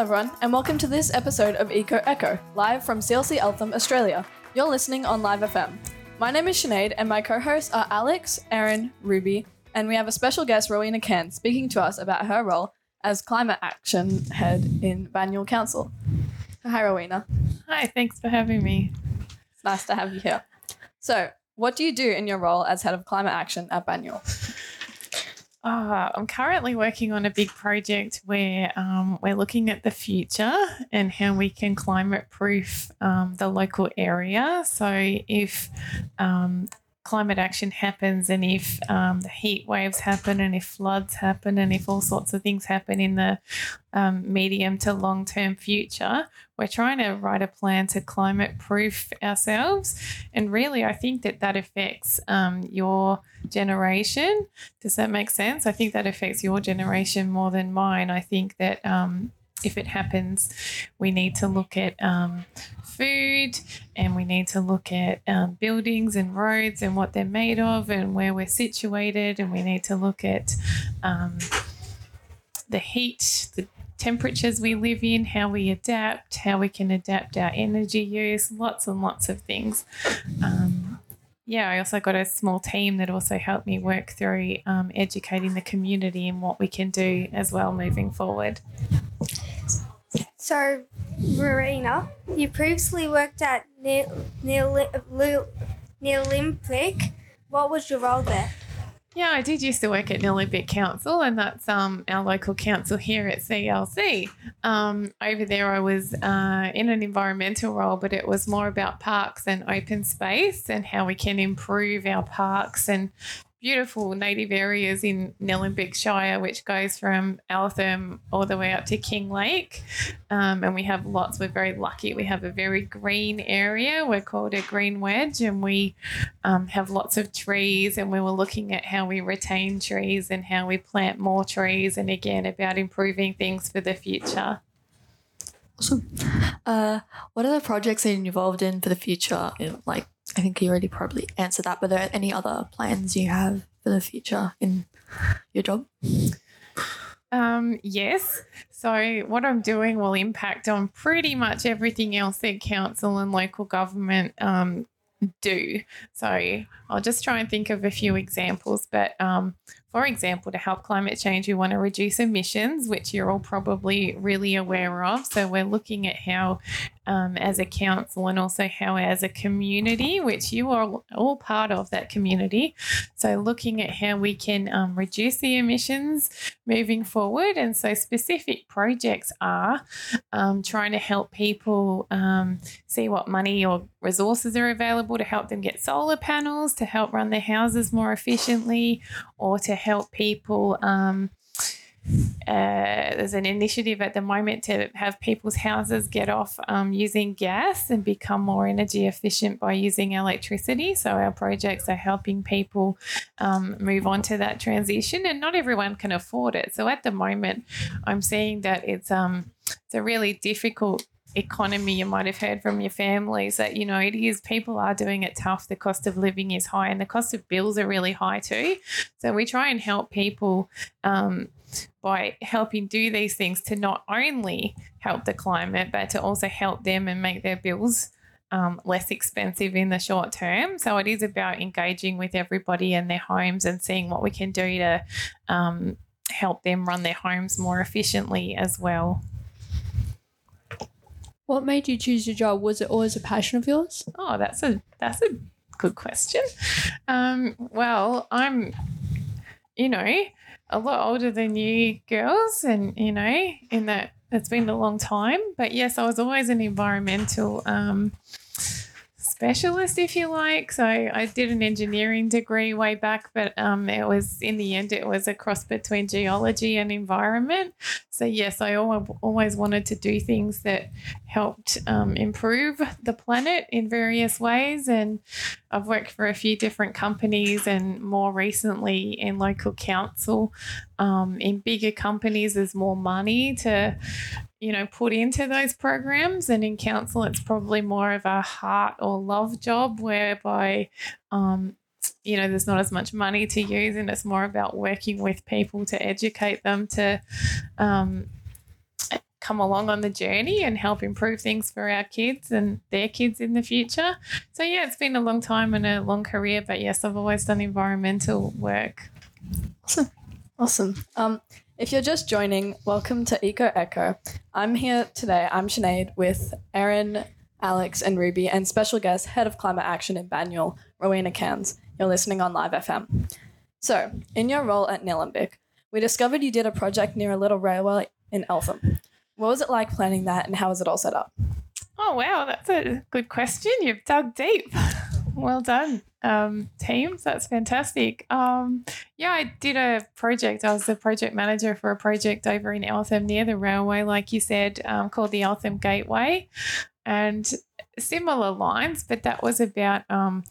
everyone, and welcome to this episode of Eco Echo, live from CLC Eltham, Australia. You're listening on Live FM. My name is Sinead, and my co hosts are Alex, Erin, Ruby, and we have a special guest, Rowena Cairns, speaking to us about her role as Climate Action Head in Banyule Council. Hi, Rowena. Hi, thanks for having me. It's nice to have you here. So, what do you do in your role as Head of Climate Action at Banyule? Uh, I'm currently working on a big project where um, we're looking at the future and how we can climate proof um, the local area. So, if um, climate action happens and if um, the heat waves happen and if floods happen and if all sorts of things happen in the um, medium to long term future, we're trying to write a plan to climate proof ourselves. And really, I think that that affects um, your generation. Does that make sense? I think that affects your generation more than mine. I think that um, if it happens, we need to look at um, food and we need to look at um, buildings and roads and what they're made of and where we're situated. And we need to look at um, the heat, the temperatures we live in, how we adapt, how we can adapt our energy use, lots and lots of things. Um, yeah, I also got a small team that also helped me work through um, educating the community and what we can do as well moving forward. So, Marina, you previously worked at Nillumbik. What was your role there? Yeah, I did used to work at Nillumbik Council, and that's um, our local council here at CLC. Um, over there, I was uh, in an environmental role, but it was more about parks and open space and how we can improve our parks and beautiful native areas in Nillumbik Shire, which goes from Eltham all the way up to Kinglake. Um, and we have lots, we're very lucky. We have a very green area. We're called a green wedge, and we um, have lots of trees. And we were looking at how we retain trees and how we plant more trees, and again, about improving things for the future. Awesome. Uh, what are the projects that you're involved in for the future? Like I think you already probably answered that, but are there any other plans you have for the future in your job? Um, yes. So, what I'm doing will impact on pretty much everything else that council and local government um, do. So, I'll just try and think of a few examples. But um, for example, to help climate change, we want to reduce emissions, which you're all probably really aware of. So, we're looking at how, um, as a council, and also how, as a community, which you are all part of that community. So, looking at how we can um, reduce the emissions moving forward. And so, specific projects are um, trying to help people um, see what money or resources are available to help them get solar panels, to help run their houses more efficiently, or to help people. Um, uh, there's an initiative at the moment to have people's houses get off um, using gas and become more energy efficient by using electricity. So, our projects are helping people um, move on to that transition, and not everyone can afford it. So, at the moment, I'm seeing that it's, um, it's a really difficult economy you might have heard from your families that you know it is people are doing it tough the cost of living is high and the cost of bills are really high too so we try and help people um, by helping do these things to not only help the climate but to also help them and make their bills um, less expensive in the short term. So it is about engaging with everybody in their homes and seeing what we can do to um, help them run their homes more efficiently as well. What made you choose your job? Was it always a passion of yours? Oh, that's a that's a good question. Um, well, I'm, you know, a lot older than you girls, and you know, in that it's been a long time. But yes, I was always an environmental um, specialist, if you like. So I did an engineering degree way back, but um, it was in the end it was a cross between geology and environment. So yes, I always wanted to do things that helped um, improve the planet in various ways, and I've worked for a few different companies, and more recently in local council. Um, in bigger companies, there's more money to you know, put into those programs. And in council, it's probably more of a heart or love job whereby, um, you know, there's not as much money to use, and it's more about working with people to educate them to, um, come along on the journey and help improve things for our kids and their kids in the future. So yeah, it's been a long time and a long career, but yes, I've always done environmental work. Awesome. Awesome. Um, if you're just joining, welcome to Eco Echo. I'm here today. I'm Sinead with Erin, Alex, and Ruby, and special guest, Head of Climate Action in Banyule, Rowena Cairns. You're listening on Live FM. So, in your role at Nillumbik, we discovered you did a project near a little railway in Eltham. What was it like planning that, and how was it all set up? Oh, wow, that's a good question. You've dug deep. Well done, um, teams. That's fantastic. Um, yeah, I did a project. I was the project manager for a project over in Eltham near the railway, like you said, um, called the Eltham Gateway. And similar lines, but that was about um,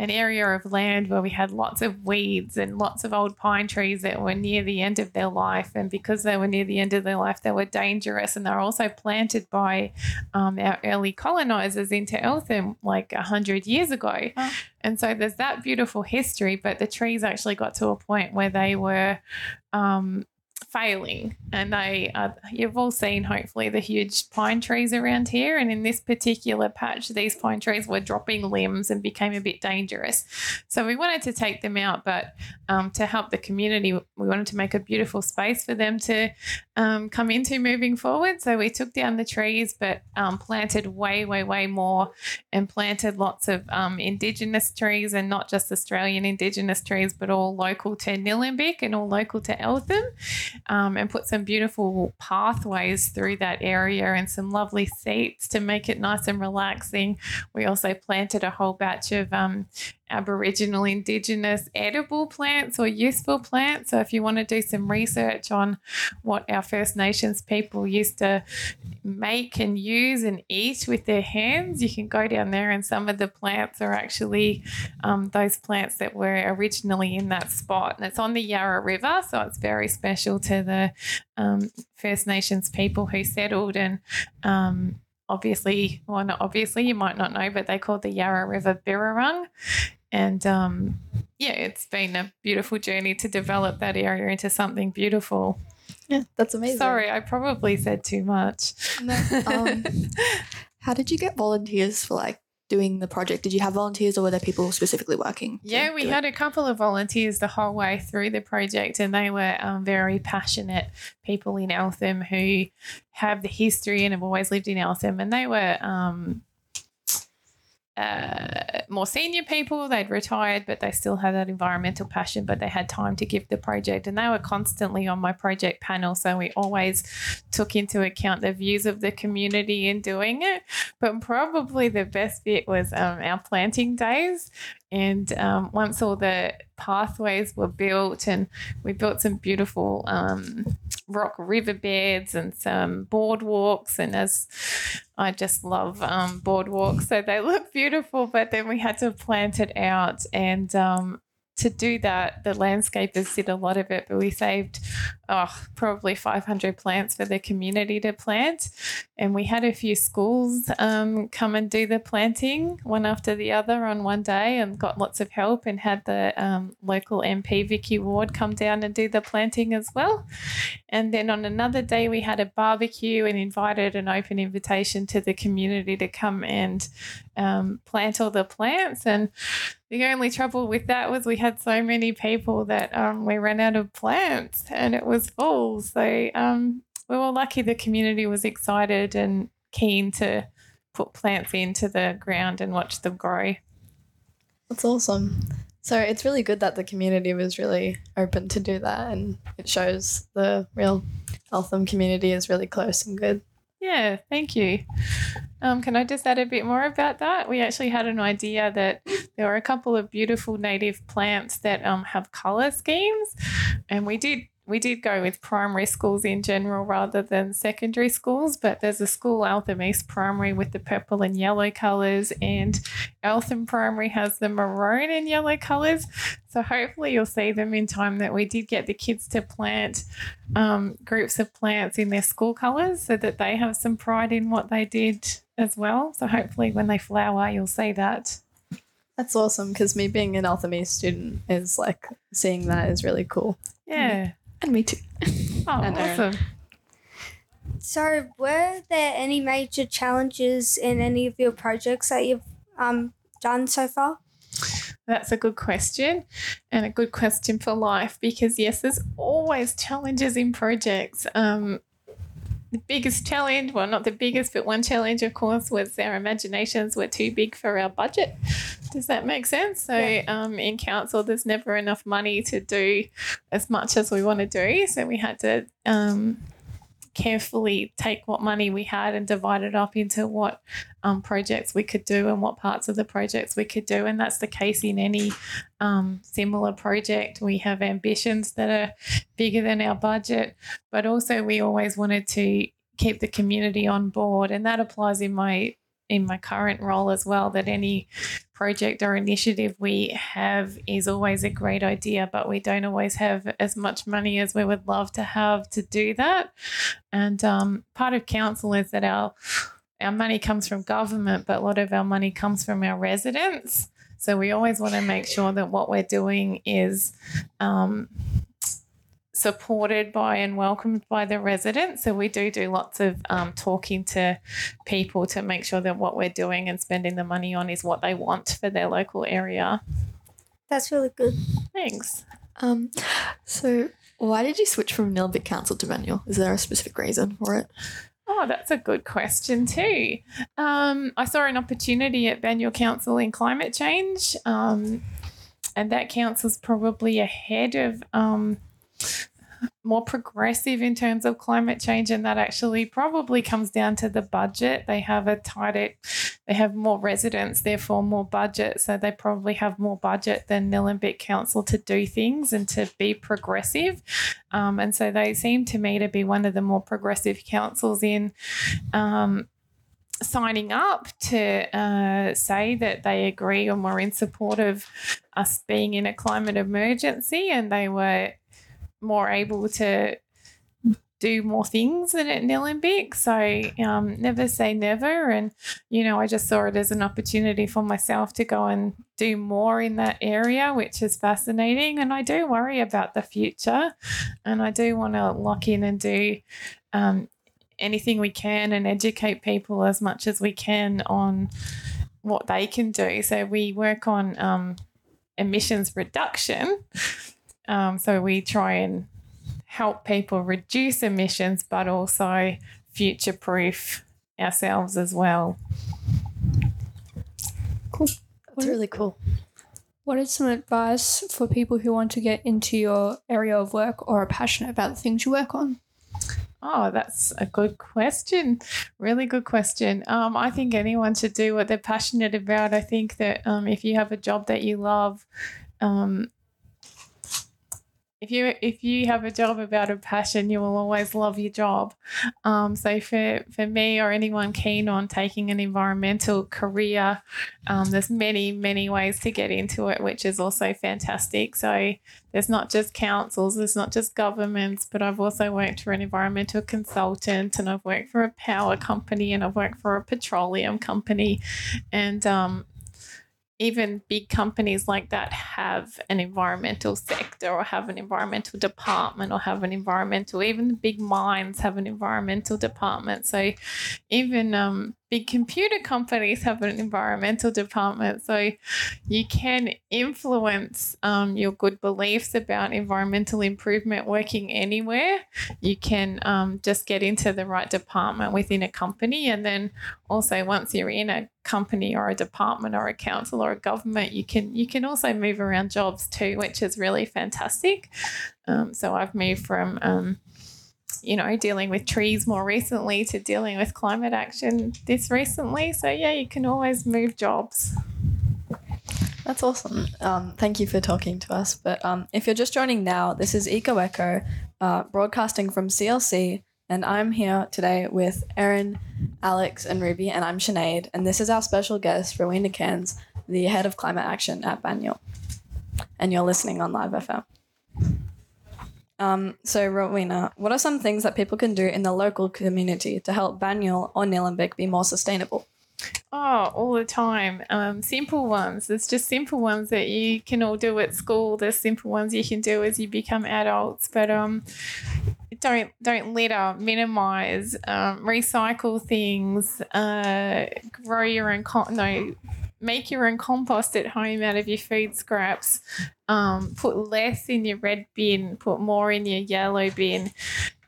an area of land where we had lots of weeds and lots of old pine trees that were near the end of their life. And because they were near the end of their life, they were dangerous. And they were also planted by um, our early colonizers into Eltham like 100 years ago. Oh. And so there's that beautiful history, but the trees actually got to a point where they were. Um, failing. And they uh, you've all seen hopefully the huge pine trees around here. And in this particular patch these pine trees were dropping limbs and became a bit dangerous. So we wanted to take them out but um, to help the community we wanted to make a beautiful space for them to um, come into moving forward so we took down the trees but um, planted way way way more and planted lots of um, indigenous trees and not just australian indigenous trees but all local to nillumbik and all local to eltham um, and put some beautiful pathways through that area and some lovely seats to make it nice and relaxing. We also planted a whole batch of um, Aboriginal, Indigenous edible plants or useful plants. So, if you want to do some research on what our First Nations people used to make and use and eat with their hands, you can go down there, and some of the plants are actually um, those plants that were originally in that spot. And it's on the Yarra River, so it's very special to the um, First Nations people who settled and um, obviously, well, not obviously, you might not know, but they called the Yarra River Birrarung. And um, yeah, it's been a beautiful journey to develop that area into something beautiful. Yeah, that's amazing. Sorry, I probably said too much. No, um, how did you get volunteers for like doing the project? Did you have volunteers or were there people specifically working? Yeah, we do it? had a couple of volunteers the whole way through the project, and they were um, very passionate people in Eltham who have the history and have always lived in Eltham. And they were um, uh, more senior people. They'd retired, but they still had that environmental passion, but they had time to give the project. And they were constantly on my project panel. So we always took into account the views of the community in doing it. But probably the best bit was um, our planting days. And um, once all the pathways were built, and we built some beautiful um, rock riverbeds and some boardwalks. And as I just love um, boardwalks, so they look beautiful. But then we had to plant it out, and um, to do that, the landscapers did a lot of it, but we saved oh, probably 500 plants for the community to plant. And we had a few schools um, come and do the planting one after the other on one day and got lots of help and had the um, local MP, Vicky Ward, come down and do the planting as well. And then on another day, we had a barbecue and invited an open invitation to the community to come and um, plant all the plants. And the only trouble with that was we had so many people that um, we ran out of plants and it was full. So um, we were lucky the community was excited and keen to put plants into the ground and watch them grow. That's awesome. So it's really good that the community was really open to do that, and it shows the real Eltham community is really close and good. Yeah, thank you. Um, can I just add a bit more about that? We actually had an idea that there were a couple of beautiful native plants that um, have colour schemes, and we did we did go with primary schools in general rather than secondary schools. But there's a school, Eltham East Primary, with the purple and yellow colours, and Eltham Primary has the maroon and yellow colours. So hopefully you'll see them in time that we did get the kids to plant um, groups of plants in their school colours so that they have some pride in what they did as well. So hopefully when they flower, you'll see that. That's awesome because me being an Eltham East student is like seeing that is really cool. Yeah. And me too. Oh, And awesome. So, were there any major challenges in any of your projects that you've um, done so far? That's a good question and a good question for life because, yes, there's always challenges in projects. Um, the biggest challenge, well, not the biggest, but one challenge, of course, was our imaginations were too big for our budget. Does that make sense? So, Yeah. um, in council, there's never enough money to do as much as we want to do. So, we had to um, carefully take what money we had and divide it up into what um, projects we could do and what parts of the projects we could do. And that's the case in any um, similar project. We have ambitions that are bigger than our budget, but also we always wanted to keep the community on board. And that applies in my in my current role as well that any project or initiative we have is always a great idea but we don't always have as much money as we would love to have to do that and um, part of council is that our our money comes from government, but a lot of our money comes from our residents. So we always want to make sure that what we're doing is um, supported by and welcomed by the residents. So we do do lots of um, talking to people to make sure that what we're doing and spending the money on is what they want for their local area. That's really good. Thanks. Um, so why did you switch from Nillumbik Council to Banyule? Is there a specific reason for it? Oh, that's a good question too. Um, I saw an opportunity at Banyule Council in climate change, um, and that council's probably ahead of um, more progressive in terms of climate change, and that actually probably comes down to the budget. They have a tighter, they have more residents, therefore more budget, so they probably have more budget than Nillumbik Council to do things and to be progressive. Um, and so they seem to me to be one of the more progressive councils in um, signing up to uh, say that they agree or were in support of us being in a climate emergency and they were more able to do more things than at Nillumbik. So um, never say never. And, you know, I just saw it as an opportunity for myself to go and do more in that area, which is fascinating. And I do worry about the future. And I do want to lock in and do um, anything we can and educate people as much as we can on what they can do. So we work on um, emissions reduction. Um, so we try and help people reduce emissions, but also future proof ourselves as well. Cool. That's really cool. What is some advice for people who want to get into your area of work or are passionate about the things you work on? Oh, that's a good question. Really good question. Um, I think anyone should do what they're passionate about. I think that um, if you have a job that you love, um, if you if you have a job about a passion, you will always love your job. Um, so for for me or anyone keen on taking an environmental career, um, there's many many ways to get into it, which is also fantastic. So there's not just councils, there's not just governments, but I've also worked for an environmental consultant, and I've worked for a power company, and I've worked for a petroleum company, and um, even big companies like that have an environmental sector or have an environmental department or have an environmental even big mines have an environmental department. So even um, big computer companies have an environmental department so you can influence um, your good beliefs about environmental improvement working anywhere. You can um, just get into the right department within a company and then also once you're in a company or a department or a council or a government you can you can also move around jobs too which is really fantastic. Um, so i've moved from um, you know dealing with trees more recently to dealing with climate action this recently so yeah you can always move jobs That's awesome. Um, thank you for talking to us. But um, if you're just joining now, this is Eco Echo, uh, broadcasting from CLC, and I'm here today with Erin, Alex, and Ruby, and I'm Sinead, and this is our special guest, Rowena Cairns, the head of climate action at Banyule, and you're listening on Live FM. Um, so, Rowena, what are some things that people can do in the local community to help Banyule or Nillumbik be more sustainable? Oh, all the time. Um, simple ones. There's just simple ones that you can all do at school. There's simple ones you can do as you become adults. But um, don't don't litter, minimize, um, recycle things, uh, grow your own no, make your own compost at home out of your food scraps. Um, put less in your red bin, put more in your yellow bin.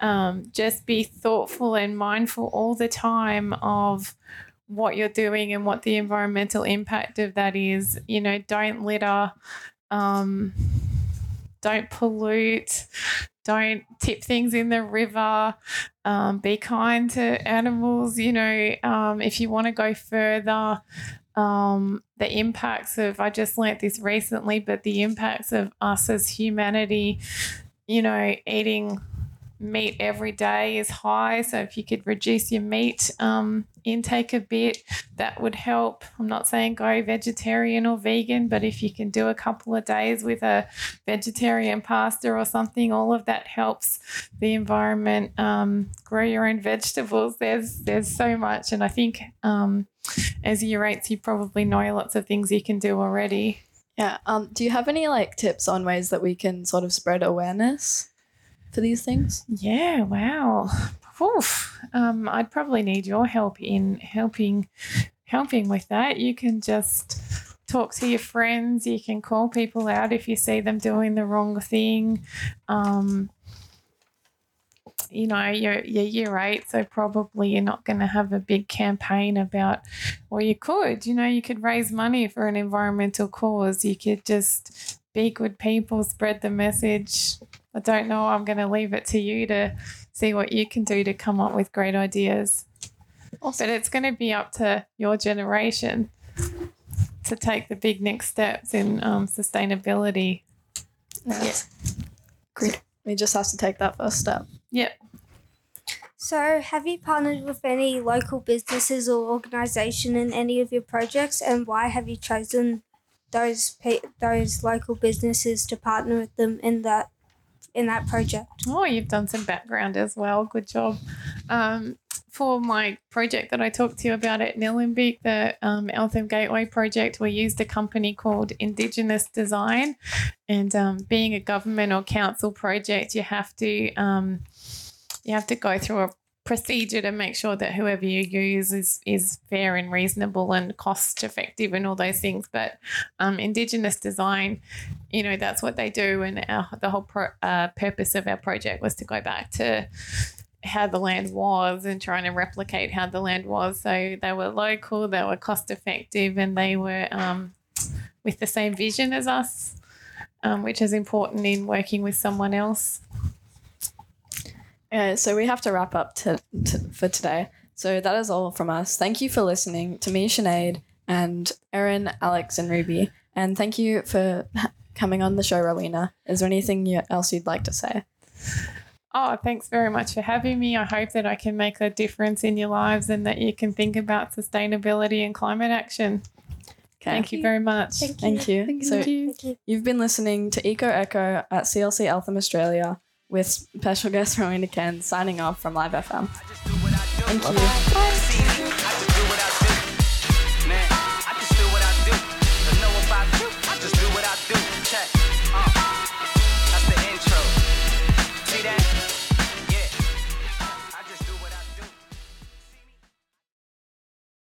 Um, just be thoughtful and mindful all the time of what you're doing and what the environmental impact of that is. You know, don't litter. Um, don't pollute, don't tip things in the river, um, be kind to animals. You know, um, if you want to go further, um, the impacts of, I just learnt this recently, but the impacts of us as humanity, you know, eating meat every day is high. So if you could reduce your meat um, intake a bit, that would help. I'm not saying go vegetarian or vegan, but if you can do a couple of days with a vegetarian pasta or something, all of that helps the environment. Um, grow your own vegetables. There's there's so much, and I think um, as you rates, you probably know lots of things you can do already. Yeah. Um, do you have any like tips on ways that we can sort of spread awareness for these things? Yeah, wow. Oof. Um, I'd probably need your help in helping helping with that. You can just talk to your friends. You can call people out if you see them doing the wrong thing. Um, you know, you're, you're year eight, so probably you're not going to have a big campaign about, or you could, you know, you could raise money for an environmental cause. You could just be good people, spread the message. I don't know. I'm going to leave it to you to see what you can do to come up with great ideas. But it's going to be up to your generation to take the big next steps in um, sustainability. Yes. Great. We just have to take that first step. Yep. So, have you partnered with any local businesses or organisation in any of your projects, and why have you chosen those pe- those local businesses to partner with them in that in that project? Oh, you've done some background as well. Good job. Um, for my project that I talked to you about at Nillumbik, the um, Eltham Gateway project, we used a company called Indigenous Design. And um, being a government or council project, you have to um, you have to go through a procedure to make sure that whoever you use is is fair and reasonable and cost effective and all those things. But um, Indigenous design, you know, that's what they do, and our, the whole pro, uh, purpose of our project was to go back to how the land was and trying to replicate how the land was. So they were local, they were cost effective, and they were um, with the same vision as us, um, which is important in working with someone else. Yeah, so we have to wrap up to, to, for today. So that is all from us. Thank you for listening to me, Sinead, and Erin, Alex, and Ruby. And thank you for coming on the show, Rowena. Is there anything you, else you'd like to say? Oh, thanks very much for having me. I hope that I can make a difference in your lives and that you can think about sustainability and climate action. Okay. Thank you very much. Thank you. Thank you. Thank you. So Thank you. you've been listening to Eco Echo at CLC Eltham Australia with special guest Rowena Cairns signing off from Live FM. Thank you. See